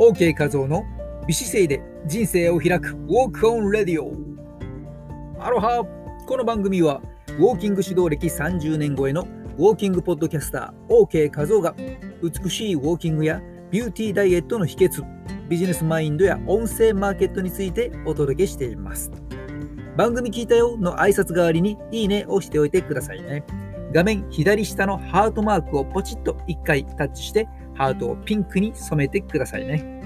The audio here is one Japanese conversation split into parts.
OK 画像の美姿勢で人生を開く Walk on Radio アロハこの番組はウォーキング指導歴30年超えのウォーキングポッドキャスター OK 画像が美しいウォーキングやビューティーダイエットの秘訣ビジネスマインドや音声マーケットについてお届けしています。番組聞いたよの挨拶代わりにいいねをしておいてくださいね。画面左下のハートマークをポチッと1回タッチしてハートをピンクに染めてくださいね。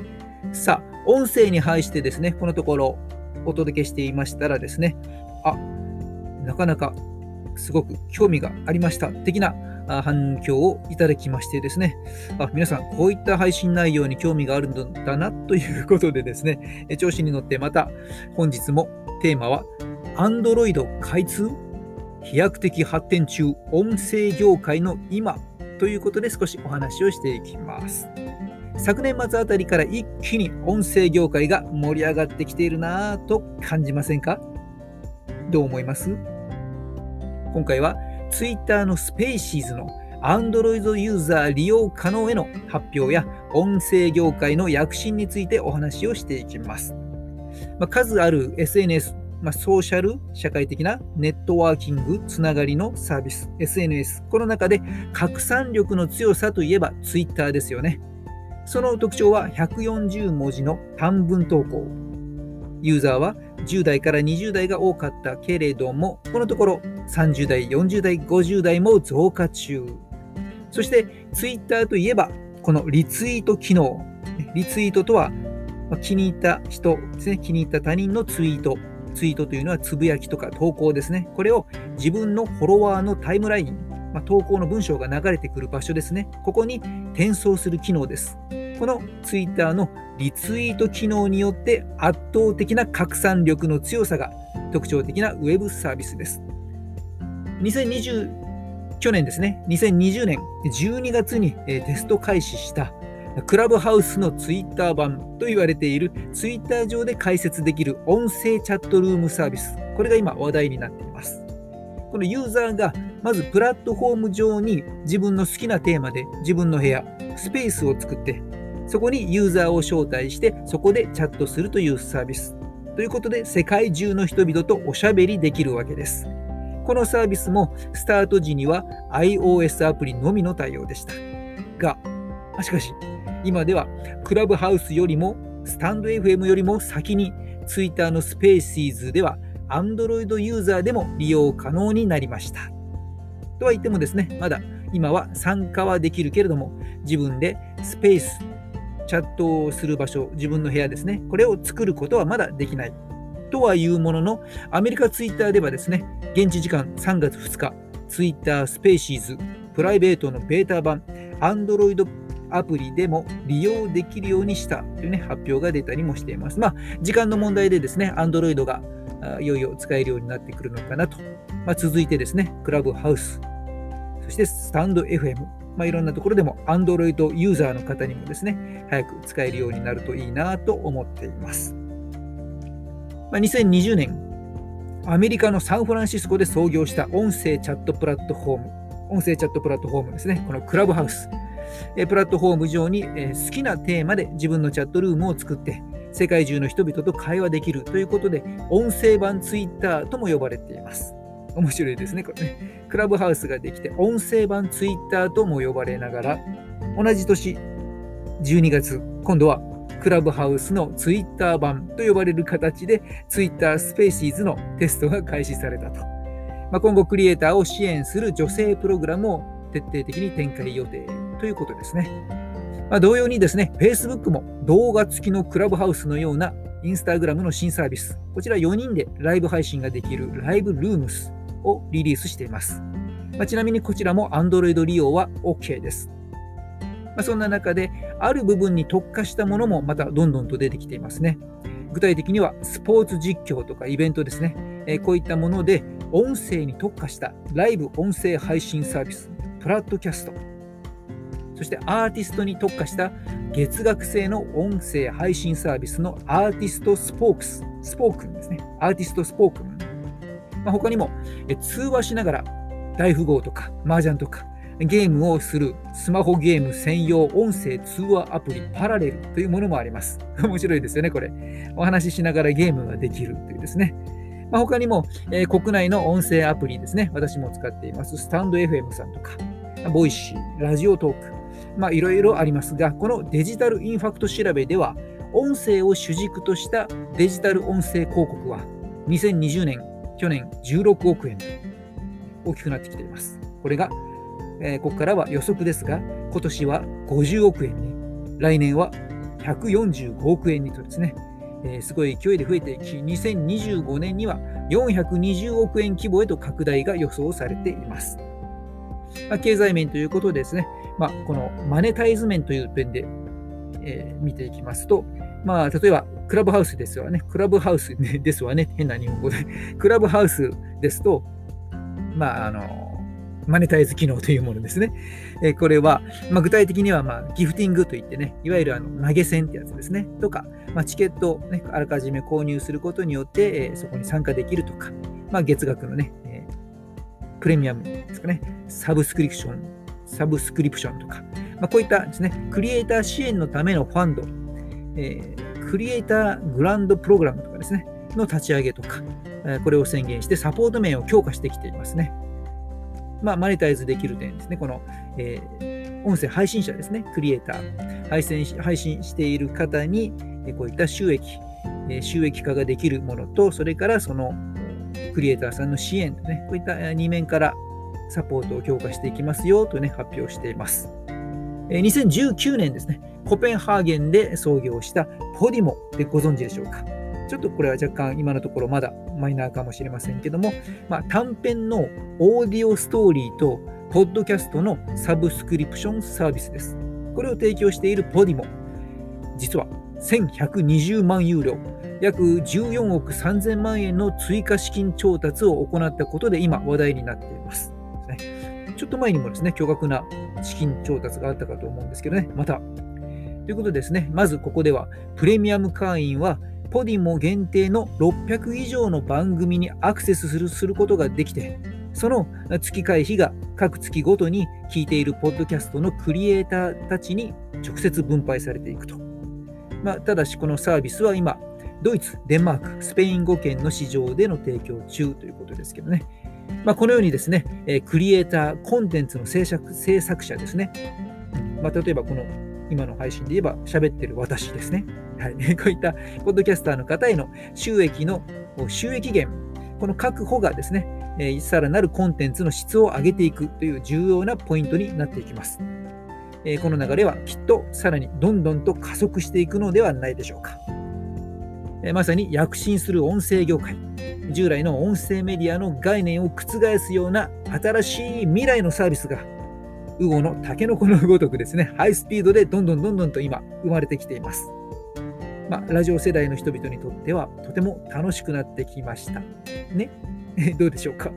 さあ、音声に配してですね、このところお届けしていましたらですね、あ、なかなかすごく興味がありました的な反響をいただきましてですね、あ皆さん、こういった配信内容に興味があるんだなということでですね、調子に乗ってまた本日もテーマは Android 開通？飛躍的発展中音声業界の今ということで少しお話をしていきます。昨年末あたりから一気に音声業界が盛り上がってきているなぁと感じませんか？どう思います？今回は Twitter のスペーシーズの Android ユーザー利用可能への発表や音声業界の躍進についてお話をしていきます。まあ、数ある SNS、まあ、ソーシャル、社会的なネットワーキング、つながりのサービス、SNS。この中で拡散力の強さといえば Twitter ですよね。その特徴は140文字の短文投稿。ユーザーは10代から20代が多かったけれども、このところ30代、40代、50代も増加中。そして Twitter といえば、このリツイート機能。リツイートとは、気に入った人ですね、気に入った他人のツイート。ツイートというのはつぶやきとか投稿ですね。これを自分のフォロワーのタイムライン、まあ、投稿の文章が流れてくる場所ですね。ここに転送する機能です。このツイッターのリツイート機能によって圧倒的な拡散力の強さが特徴的なウェブサービスです。2020去年ですね、2020年12月にテスト開始したクラブハウスのツイッター版と言われているツイッター上で解説できる音声チャットルームサービス。これが今話題になっています。このユーザーがまずプラットフォーム上に自分の好きなテーマで自分の部屋、スペースを作って、そこにユーザーを招待してそこでチャットするというサービス。ということで世界中の人々とおしゃべりできるわけです。このサービスもスタート時には iOS アプリのみの対応でした。が、しかし今ではクラブハウスよりもスタンド FM よりも先に Twitter のスペーシーズでは Android ユーザーでも利用可能になりました。とは言ってもですね、まだ今は参加はできるけれども、自分でスペース、チャットをする場所、自分の部屋ですね、これを作ることはまだできない。とはいうものの、アメリカツイッターではですね、現地時間3月2日、ツイッタースペーシーズプライベートのベータ版 Android アプリでも利用できるようにしたという、ね、発表が出たりもしています。まあ、時間の問題でですね、Android がいよいよ使えるようになってくるのかなと。まあ、続いてですね、クラブハウス、そしてスタンド FM、まあ、いろんなところでも Android ユーザーの方にもですね、早く使えるようになるといいなと思っています。まあ、2020年、アメリカのサンフランシスコで創業した音声チャットプラットフォーム、音声チャットプラットフォームですね、このクラブハウス。プラットフォーム上に好きなテーマで自分のチャットルームを作って世界中の人々と会話できるということで音声版ツイッターとも呼ばれています。面白いですね、これね。クラブハウスができて音声版ツイッターとも呼ばれながら同じ年12月今度はクラブハウスのツイッター版と呼ばれる形でツイッタースペーシーズのテストが開始されたと。まあ、今後クリエイターを支援する女性プログラムを徹底的に展開予定ということですね。まあ、同様にですね、Facebook も動画付きのクラブハウスのような Instagram の新サービス、こちら4人でライブ配信ができるライブルームスをリリースしています。まあ、ちなみにこちらも Android 利用は OK です。まあ、そんな中で、ある部分に特化したものもまたどんどんと出てきていますね。具体的にはスポーツ実況とかイベントですね。えこういったもので音声に特化したライブ音声配信サービス、プラットキャスト、そしてアーティストに特化した月額制の音声配信サービスのアーティストスポークス、スポークンですね。アーティストスポークン。まあ、他にも通話しながら大富豪とか麻雀とかゲームをするスマホゲーム専用音声通話アプリパラレルというものもあります。面白いですよね、これ。お話ししながらゲームができるというですね。まあ、他にも、えー、国内の音声アプリですね。私も使っています。 stand.fm さんとか、 Voicy、 Radiotalk、まあ、いろいろありますが、このデジタルインファクト調べでは、音声を主軸としたデジタル音声広告は、2020年、去年16億円と大きくなってきています。これが、えー、ここからは予測ですが、今年は50億円に、来年は145億円にとですね、えー、すごい勢いで増えていき、2025年には420億円規模へと拡大が予想されています。まあ、経済面ということですね、まあ、このマネタイズ面という点で、えー、見ていきますと、まあ、例えば、クラブハウスですわね。クラブハウスですわね。変な日本語で。クラブハウスですと、まあ、あの、マネタイズ機能というものですね。えー、これは、まあ、具体的には、まあ、ギフティングといってね、いわゆるあの投げ銭ってやつですね。とか、まあ、チケットを、ね、あらかじめ購入することによって、えー、そこに参加できるとか、まあ、月額のね、えー、プレミアムですかね、サブスクリプション、サブスクリプションとか、まあ、こういったですね、クリエイター支援のためのファンド、えー、クリエイターグラントプログラムとかですね、の立ち上げとか、えこれを宣言してサポート面を強化してきていますね。まあ、マネタイズできる点ですね。この、えー、音声配信者ですね。クリエイター。配信配信している方に、えこういった収益、え収益化ができるものと、それからそのクリエイターさんの支援とね、こういった2面からサポートを強化していきますよというね、発表しています。2019年ですね、コペンハーゲンで創業したポディモでご存知でしょうか。ちょっとこれは若干今のところまだマイナーかもしれませんけども、まあ、短編のオーディオストーリーとポッドキャストのサブスクリプションサービスです。これを提供しているポディモ。実は1120万ユーロ、約14億3000万円の追加資金調達を行ったことで今話題になって。ちょっと前にもですね、巨額な資金調達があったかと思うんですけどね、また。ということですね、まずここでは、プレミアム会員は、ポディモ限定の600以上の番組にアクセスするすることができて、その月会費が各月ごとに聞いているポッドキャストのクリエイターたちに直接分配されていくと。まあ、ただし、このサービスは今、ドイツ、デンマーク、スペイン語圏の市場での提供中ということですけどね。まあ、このようにですね、えクリエイター、コンテンツの制作制作者ですね。まあ、例えばこの今の配信で言えば喋ってる私ですね。はい、こういったポッドキャスターの方への収益の収益源、この確保がですね、え、さらなるコンテンツの質を上げていくという重要なポイントになっていきます。え、この流れはきっとさらにどんどんと加速していくのではないでしょうか。まさに躍進する音声業界。従来の音声メディアの概念を覆すような新しい未来のサービスが、ウゴのタケノコのごとくですね、ハイスピードでどんどんどんどんと今生まれてきています。まあ、ラジオ世代の人々にとってはとても楽しくなってきました。ね？どうでしょうか？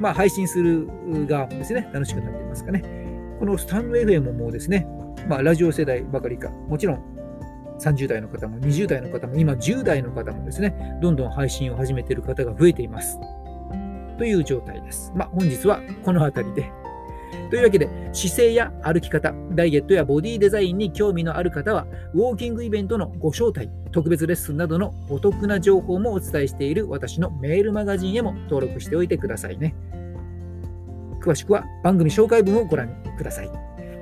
まあ、配信する側もですね、楽しくなっていますかね。このスタンド FM もですね、まあ、ラジオ世代ばかりか、もちろん30代の方も20代の方も今10代の方もですね、どんどん配信を始めている方が増えています。という状態です。まあ、本日はこの辺りで。というわけで、姿勢や歩き方、ダイエットやボディデザインに興味のある方は、ウォーキングイベントのご招待、特別レッスンなどのお得な情報もお伝えしている私のメールマガジンへも登録しておいてくださいね。詳しくは番組紹介文をご覧ください。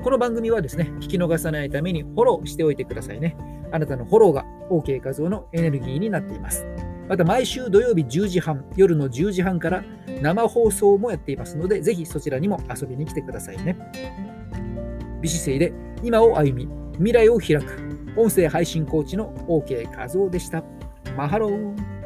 この番組はですね、聞き逃さないためにフォローしておいてくださいね。あなたのフォローが OK 画像のエネルギーになっています。また毎週土曜日10時半、夜の10時半から生放送もやっていますので、ぜひそちらにも遊びに来てくださいね。美姿勢で今を歩み、未来を開く、音声配信コーチの OK 画像でした。マハロー